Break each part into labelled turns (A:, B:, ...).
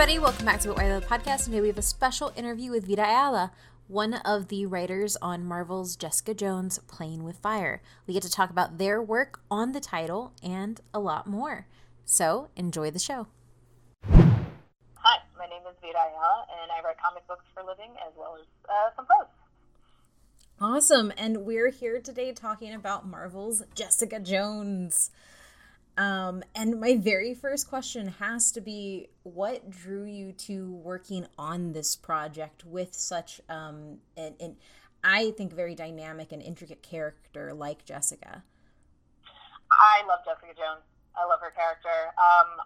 A: everybody. Welcome back to What Why Love Podcast. Today we have a special interview with Vita Ayala, one of the writers on Marvel's Jessica Jones Playing with Fire. We get to talk about their work on the title and a lot more. So enjoy the show.
B: Hi, my name is Vita Ayala, and I write comic books for a living as well as uh, some prose.
A: Awesome. And we're here today talking about Marvel's Jessica Jones. Um, and my very first question has to be what drew you to working on this project with such um, an, an I think very dynamic and intricate character like Jessica?
B: I love Jessica Jones. I love her character. Um,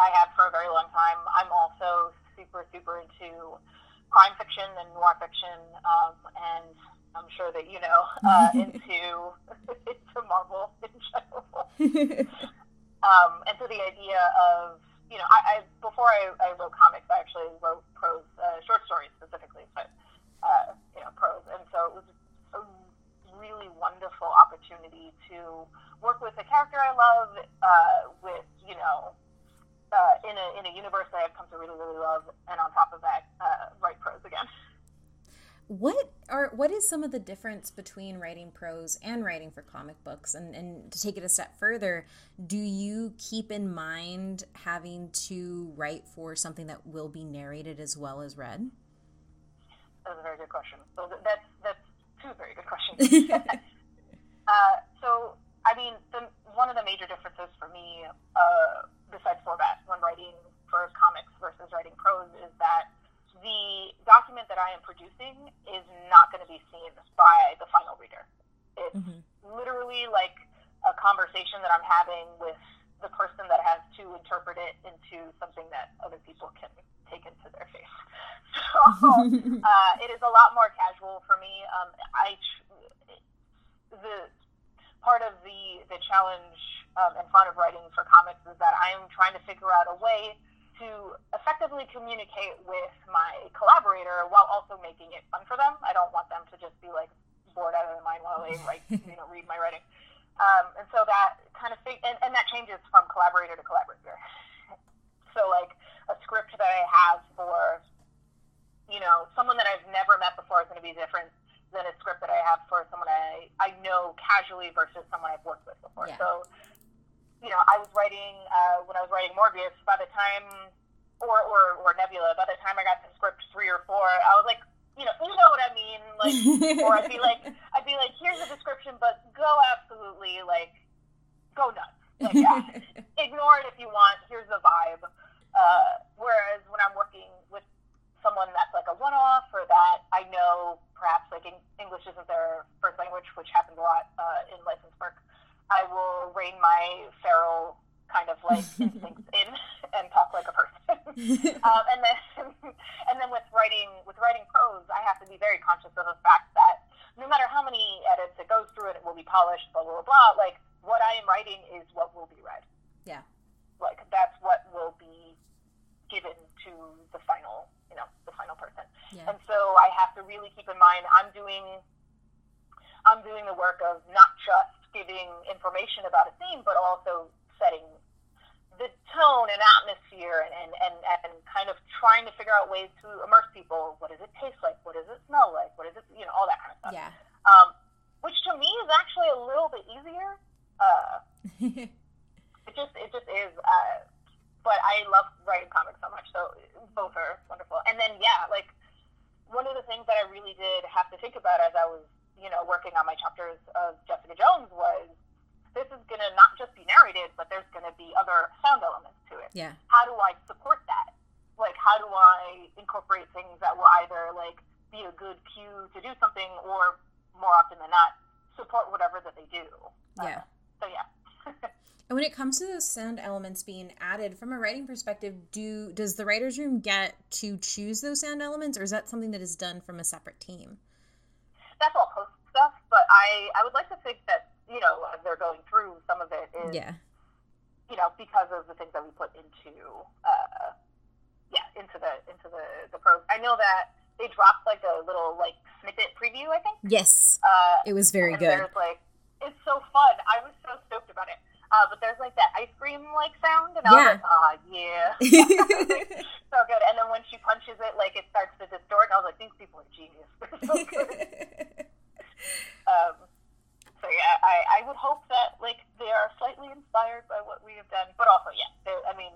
B: I have for a very long time. I'm also super, super into crime fiction and noir fiction, um, and I'm sure that you know uh, into into Marvel in general. Um, and so the idea of, you know, I, I before I, I wrote comics, I actually wrote prose, uh, short stories specifically, but, uh, you know, prose. And so it was a really wonderful opportunity to work with a character I love, uh, with, you know, uh, in a in a universe that I've come to really really love, and on top of that, uh, write prose again.
A: What are what is some of the difference between writing prose and writing for comic books? And and to take it a step further, do you keep in mind having to write for something that will be narrated as well as read?
B: That's a very good question. So that's that's two very good questions. uh, so I mean, the, one of the major differences for me, uh, besides format, when writing for comics versus writing prose, is that the document that I am producing is not going to be seen by the final reader. It's mm-hmm. literally like a conversation that I'm having with the person that has to interpret it into something that other people can take into their face. So uh, it is a lot more casual for me. Um, I the part of the the challenge um, in front of writing for comics is that I am trying to figure out a way to effectively communicate with my collaborator while also making it fun for them. I don't want them to just be like bored out of their mind while they write, you know, read my writing. Um, and so that kind of thing, and, and that changes from collaborator to collaborator. So like a script that I have for, you know, someone that I've never met before is going to be different than a script that I have for someone I, I know casually versus someone I've worked with before. Yeah. So you know, I was writing uh, when I was writing Morbius. By the time, or, or or Nebula, by the time I got to script three or four, I was like, you know, you know what I mean, like, or I'd be like, I'd be like, here's a description, but go absolutely like, go nuts, like, yeah, ignore it if you want. Here's the vibe. Uh, whereas when I'm working with someone that's like a one-off or that I know perhaps like English isn't their first language, which happens a lot uh, in licensed work. I will rein my feral kind of like instincts in and talk like a person. um, and then and then with writing with writing prose, I have to be very conscious of the fact that no matter how many edits it goes through, and it will be polished, blah blah blah. Like what I am writing is what will be read.
A: Yeah.
B: Like that's what will be given to the final, you know, the final person. Yeah. And so I have to really keep in mind I'm doing I'm doing the work of not just giving information about a theme, but also setting the tone and atmosphere and, and, and, and kind of trying to figure out ways to immerse people. What does it taste like? What does it smell like? What is it, you know, all that kind of stuff.
A: Yeah.
B: Um, which to me is actually a little bit easier. Uh, it just, it just is. Uh, but I love writing comics so much, so both are wonderful. And then, yeah, like one of the things that I really did have to think about as I was you know, working on my chapters of Jessica Jones was this is going to not just be narrated, but there's going to be other sound elements to it.
A: Yeah.
B: How do I support that? Like, how do I incorporate things that will either like be a good cue to do something, or more often than not, support whatever that they do.
A: Yeah.
B: Uh, so yeah.
A: and when it comes to those sound elements being added from a writing perspective, do does the writers' room get to choose those sound elements, or is that something that is done from a separate team?
B: that's all post stuff. But I I would like to think that you know as they're going through, some of it is
A: yeah.
B: You know, because of the things that we put into uh, yeah into the into the the prose. I know that they dropped like a little like snippet preview. I think.
A: Yes.
B: Uh,
A: it was very good.
B: There's like it's so fun. I was so stoked about it. Uh, but there's like that ice cream like sound, and I was like, ah, yeah, so good. And then when she punches it, like it starts to distort. And I was like, these people are genius. So good. um, so yeah, I, I would hope that like they are slightly inspired by what we have done, but also yeah, I mean,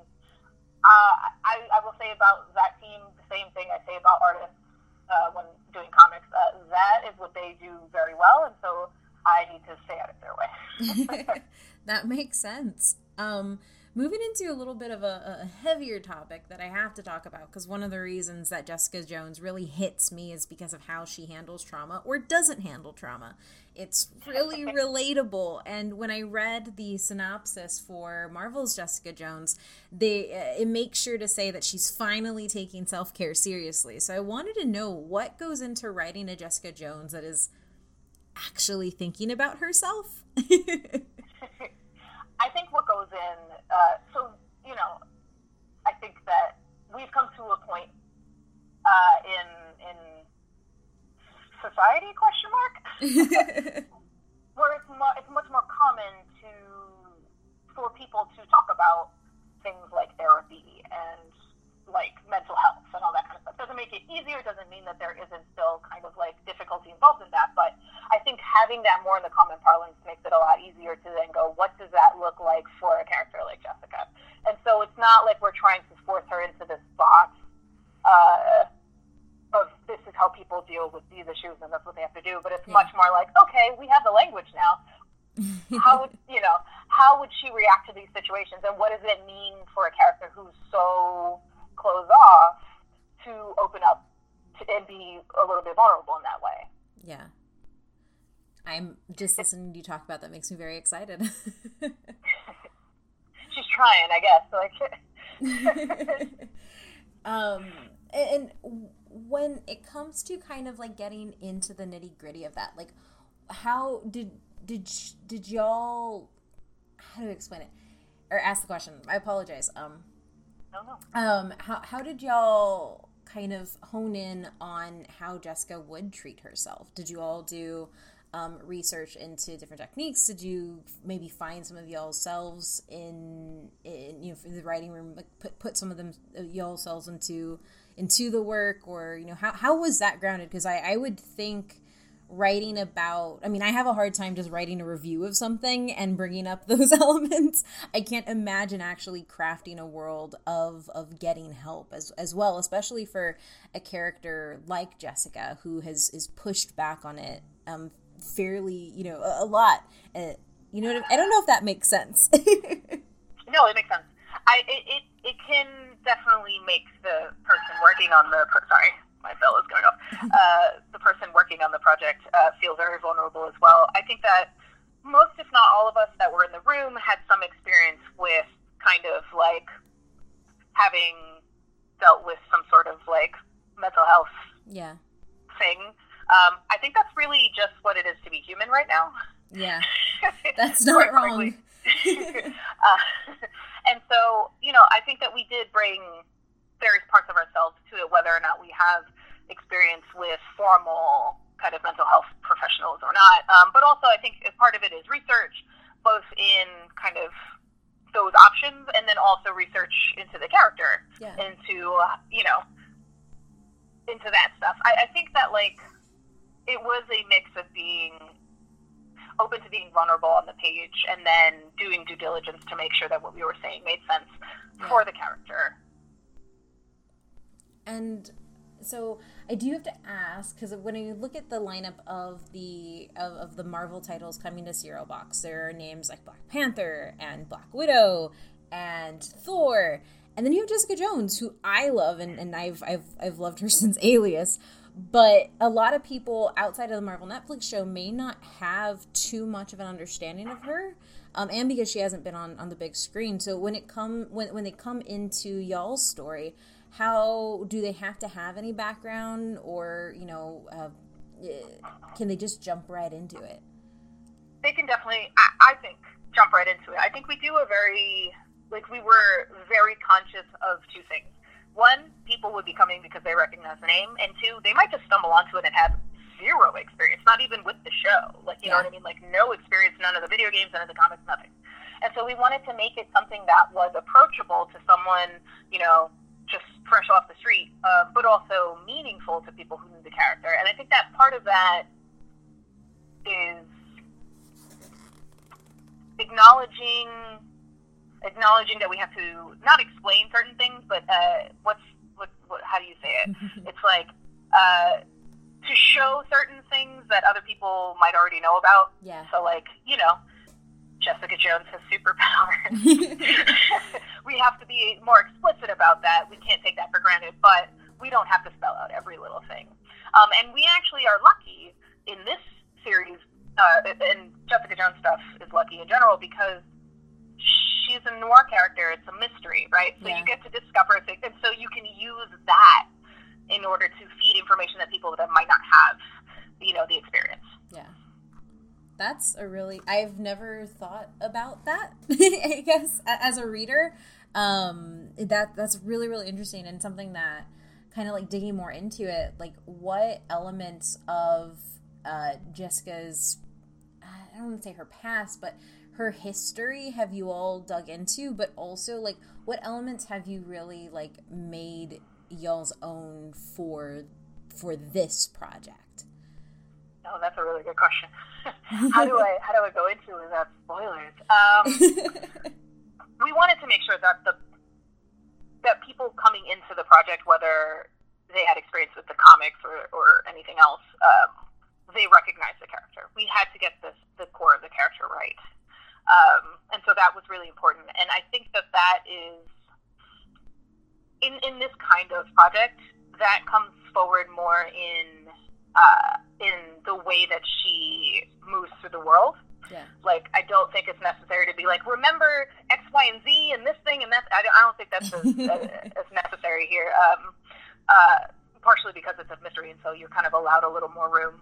B: uh, I I will say about that team the same thing I say about artists uh, when doing comics. Uh, that is what they do very well, and so I need to stay out of their way.
A: that makes sense. Um, moving into a little bit of a, a, heavier topic that I have to talk about because one of the reasons that Jessica Jones really hits me is because of how she handles trauma or doesn't handle trauma. It's really relatable. And when I read the synopsis for Marvel's Jessica Jones, they uh, it makes sure to say that she's finally taking self care seriously. So I wanted to know what goes into writing a Jessica Jones that is actually thinking about herself. I
B: think what goes in, uh, so you know, I think that we've come to a point uh, in in society question mark where it's, mu- it's much more common to for people to talk about things like therapy and like mental health and all that kind of stuff. Doesn't make it easier. Doesn't mean that there isn't still kind of like difficulty involved in that. But I think having that more in the common parlance makes it a lot easier to then go, what does that look like for a character like Jessica? And so it's not like we're trying to force her into this box. Uh, of this is how people deal with these issues and that's what they have to do. But it's yeah. much more like, okay, we have the language now. how would you know? How would she react to these situations, and what does it mean for a character who's so closed off to open up to, and be a little bit vulnerable in that way?
A: Yeah. I'm just listening to you talk about that makes me very excited.
B: She's trying, I guess. Like,
A: um, and when it comes to kind of like getting into the nitty gritty of that, like how did did did y'all how do I explain it or ask the question? I apologize. Um,
B: no, no.
A: Um, how how did y'all kind of hone in on how Jessica would treat herself? Did you all do um, research into different techniques? Did you maybe find some of y'all selves in, in you know the writing room, like put put some of them uh, y'all selves into into the work or you know how, how was that grounded because I, I would think writing about i mean i have a hard time just writing a review of something and bringing up those elements. I can't imagine actually crafting a world of of getting help as as well especially for a character like jessica who has is pushed back on it um fairly you know a, a lot. Uh, you know I, I don't know if that makes sense. No
B: it makes sense. I it, it it can definitely make the person working on the sorry my bell is going off uh, the person working on the project uh, feel very vulnerable as well. I think that most if not all of us that were in the room had some experience with kind of like having dealt with some sort of like mental health
A: yeah.
B: thing. Um, i think that's really just what it is to be human right now.
A: Yeah. That's not wrong.
B: Uh, and so, you know, I think that we did bring various parts of ourselves to it, whether or not we have experience with formal kind of mental health professionals or not. Um, but also, I think part of it is research, both in kind of those options and then also research into the character, yeah. into, uh, you know, into that stuff. I, I think that, like, it was a mix of being open to being vulnerable on the page and then doing due diligence to make sure that what we were saying made sense yeah. for the character.
A: And so I do have to ask because when you look at the lineup of the of, of the Marvel titles coming to Serial Box, there are names like Black Panther and Black Widow and Thor, and then you have Jessica Jones, who I love and, and I've I've I've loved her since Alias but a lot of people outside of the Marvel Netflix show may not have too much of an understanding of her, um, and because she hasn't been on, on the big screen. So when it come when when they come into y'all's story, how do they have to have any background, or you know, uh, can they just jump right into it?
B: They can definitely, I, I think, jump right into it. I think we do a very like we were very conscious of two things one, people would be coming because they recognize the name, and two, they might just stumble onto it and have zero experience, not even with the show. Like, you yeah. know what I mean? Like, no experience, none of the video games, none of the comics, nothing. And so we wanted to make it something that was approachable to someone, you know, fresh off the street, uh, but also meaningful to people who knew the character. And I think that part of that is acknowledging acknowledging that we have to not explain certain things, but uh, what's what, what how do you say it? it's like uh, to show certain things that other people might already know about.
A: Yeah.
B: So like you know, Jessica Jones has superpowers. we have to be more explicit about that. We can't take that for granted, but we don't have to spell out every little thing. Um, and we actually are lucky in this series, uh, and Jessica Jones stuff is lucky in general because she's a noir character. It's a mystery, right? So
A: Yeah.
B: you get to discover things, and so you can use that in order to feed information that people that might not have, you know, the experience.
A: Yeah. That's a really I've never thought about that, I guess, as a reader. Um that that's really really interesting and something that kind of like digging more into it, like what elements of uh Jessica's I don't want to say her past, but her history have you all dug into, but also like what elements have you really like made y'all's own for for this project?
B: Oh, that's a really good question. how do I how do I go into it without spoilers? Um, we wanted to make sure that the that people coming into the project, whether they had experience with the comics or, or anything else, um, they recognize the character. We had to get this the core of the character right, um, and so that was really important. And I think that that is in in this kind of project that comes forward more in uh, in the way that she moves through the world
A: yeah.
B: like I don't think it's necessary to be like remember X, Y, and Z and this thing and that. I don't, think that's as, as necessary here. Um, uh, partially because it's a mystery, and so you're kind of allowed a little more room.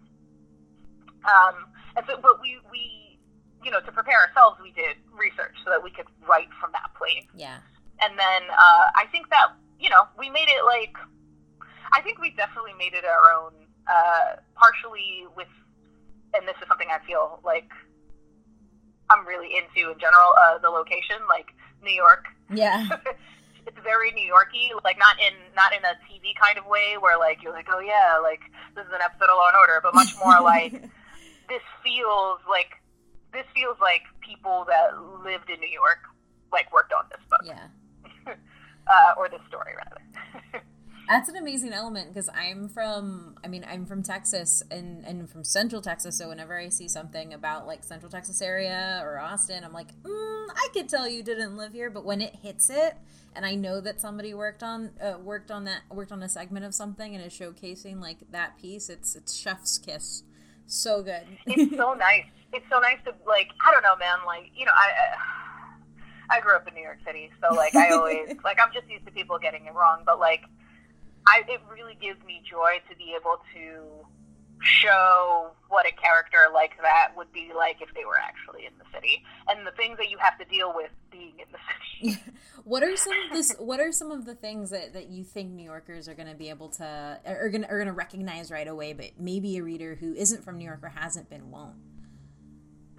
B: Um, and so, but we we you know to prepare ourselves, we did research so that we could write from that place.
A: Yeah.
B: And then uh, I think that you know we made it like I think we definitely made it our own. Uh, partially with, and this is something I feel like I'm really into in general. Uh, the location, like New York,
A: Yeah.
B: it's very New Yorky. Like not in not in a TV kind of way where like you're like, oh yeah, like this is an episode of Law and Order, but much more like this feels like this feels like people that lived in New York like worked on this book
A: yeah.
B: uh, or this story rather.
A: That's an amazing element because I'm from, I mean, I'm from Texas and, and from Central Texas. So whenever I see something about like Central Texas area or Austin, I'm like, mm, I could tell you didn't live here. But when it hits it, and I know that somebody worked on uh, worked on that worked on a segment of something and is showcasing like that piece, it's it's chef's kiss. So good.
B: it's so nice. It's so nice to like I don't know, man. Like you know, I I grew up in New York City, so like I always like I'm just used to people getting it wrong, but like I it really gives me joy to be able to show what a character like that would be like if they were actually in the city and the things that you have to deal with being in the city.
A: what are some of this? What are some of the things that, that you think New Yorkers are going to be able to are going are going to recognize right away, but maybe a reader who isn't from New York or hasn't been won't?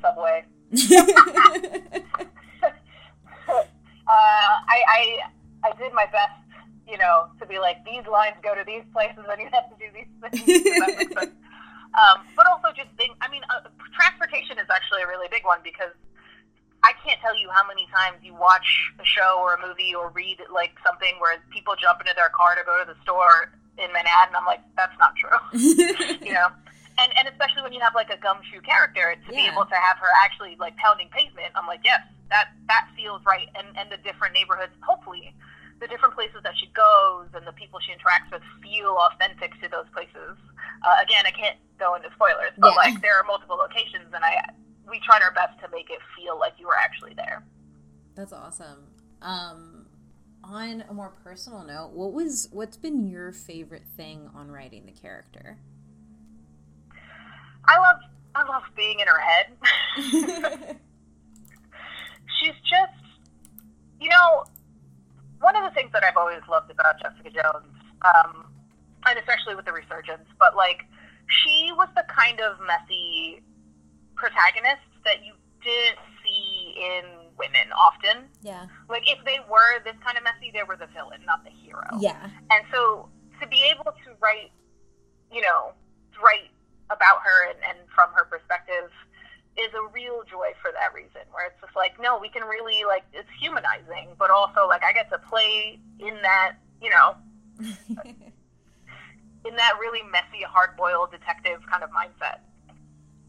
B: Subway. uh, I, I I did my best, you know, to be like these lines go to these places, and you have to do these things. Does that make sense? um, but also just think. I mean, uh, transportation is actually a really big one because I can't tell you how many times you watch a show or a movie or read like something where people jump into their car to go to the store in Manhattan. I'm like, that's not true, you know. And and especially when you have like a gumshoe character, to be able to have her actually like pounding pavement, I'm like, yes, that that feels right. And and the different neighborhoods, hopefully, the different places that she goes and the people she interacts with feel authentic to those places. Uh, again, I can't go into spoilers, but
A: Yeah.
B: like there are multiple locations, and I we tried our best to make it feel like you were actually there.
A: That's awesome. Um, on a more personal note, what was what's been your favorite thing on writing the character?
B: I love I love being in her head. She's just, you know, one of the things that I've always loved about Jessica Jones, um, and especially with the resurgence, but like she was the kind of messy protagonist that you didn't see in women often.
A: Yeah.
B: Like if they were this kind of messy, they were the villain, not the hero.
A: Yeah.
B: And so to be able to write, you know, write about her and, and from her perspective is a real joy for that reason where it's just like no we can really like it's humanizing but also like i get to play in that you know in that really messy hard-boiled detective kind of mindset.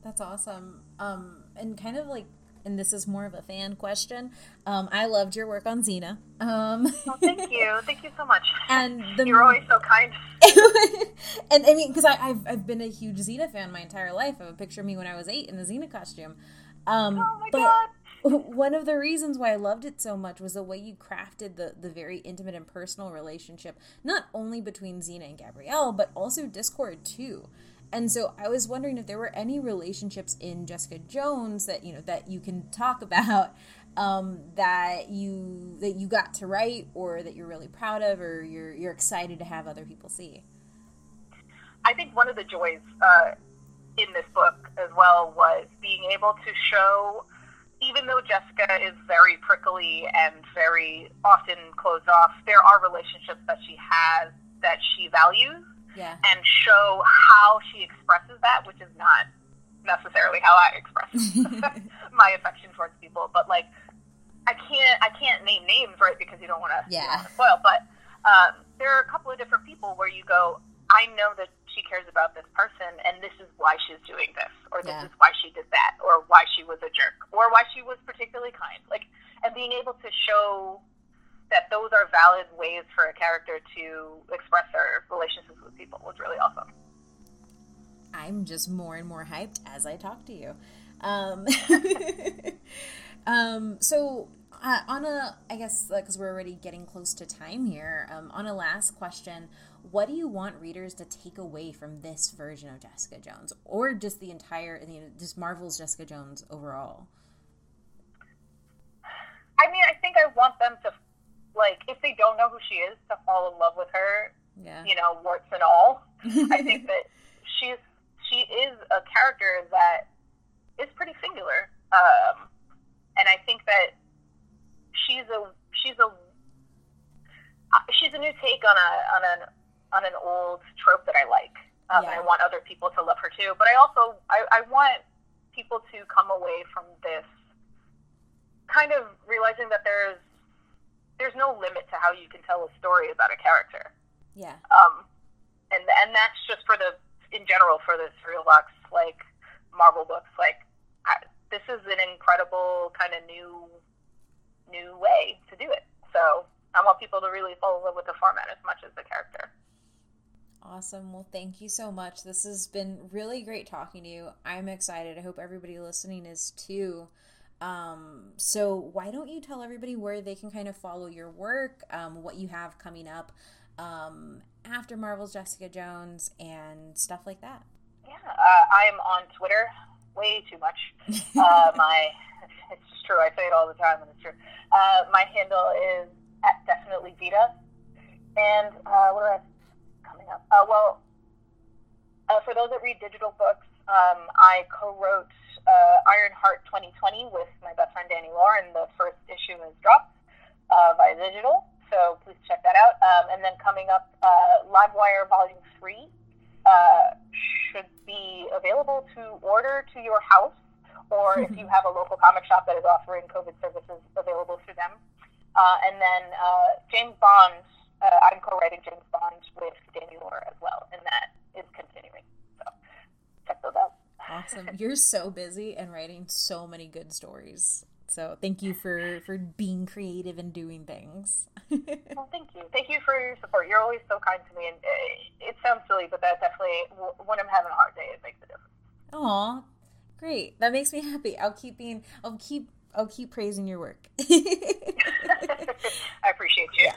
A: That's awesome. Um and kind of like and this is more of a fan question. Um, I loved your work on Xena. Um,
B: oh, thank you, thank you so much.
A: And the,
B: you're always so kind.
A: and I mean, because I've I've been a huge Xena fan my entire life. I have a picture of me when I was eight in the Xena costume. Um,
B: oh my
A: but
B: god.
A: One of the reasons why I loved it so much was the way you crafted the, the very intimate and personal relationship, not only between Xena and Gabrielle, but also Discord too. And so I was wondering if there were any relationships in Jessica Jones that you know that you can talk about um, that you that you got to write or that you're really proud of or you're you're excited to have other people see.
B: I think one of the joys uh, in this book as well was being able to show, even though Jessica is very prickly and very often closed off, there are relationships that she has that she values
A: yeah.
B: and show how she expresses that, which is not necessarily how I express my affection towards people. But like, I can't I can't name names right because you don't want to
A: yeah.
B: spoil. But um, there are a couple of different people where you go, I know that she cares about this person, and this is why she's doing this, or this
A: Yeah.
B: is why she did that, or why she was a jerk, or why she was particularly kind. Like, and being able to show that those are valid ways for a character to express their relationships with people was really awesome.
A: I'm just more and more hyped as I talk to you. Um, um, so uh, on a, I guess because we're already getting close to time here. Um, on a last question, what do you want readers to take away from this version of Jessica Jones, or just the entire, you know, just Marvel's Jessica Jones overall?
B: I mean, I think I want them to, like, if they don't know who she is, to fall in love with her,
A: Yeah.
B: you know, warts and all. I think that she's she is a character that is pretty singular, um, and I think that she's a she's a uh, she's a new take on a on an on an old trope that I like. Um,
A: Yeah.
B: and I want other people to love her too, but I also I, I want people to come away from this kind of realizing that there's there's no limit to how you can tell a story about a character
A: yeah.
B: um, and and that's just for the in general for the serial box like Marvel books. Like I, this is an incredible kind of new new way to do it. So I want people to really fall in love with the format as much as the character.
A: Awesome. Well, thank you so much. This has been really great talking to you. I'm excited. I hope everybody listening is too. Um, so, why don't you tell everybody where they can kind of follow your work, um, what you have coming up um, after Marvel's Jessica Jones, and stuff like that?
B: Yeah, uh, I am on Twitter way too much. Uh, my it's true. I say it all the time, and it's true. Uh, my handle is at definitely Vita. And uh, what do I coming up? Uh, well, uh, for those that read digital books, um, I co-wrote uh, Ironheart 2020 with my best friend Danny Lore. The first issue is dropped uh, by digital, so please check that out. Um, and then coming up, uh, Livewire Volume 3 uh, should be available to order to your house, or if you have a local comic shop that is offering COVID services available through them. Uh, and then uh, James Bond, uh, I'm co-writing James Bond with Danny Lore as well, and that is continuing. So check those out.
A: Awesome. You're so busy and writing so many good stories. So, thank you for for being creative and doing things.
B: Well, thank you. Thank you for your support. You're always so kind to me, and uh, it sounds silly, but that definitely, when I'm having a hard day, it makes a difference.
A: Aw, great. That makes me happy. I'll keep being. I'll keep. I'll keep praising your work.
B: I appreciate you.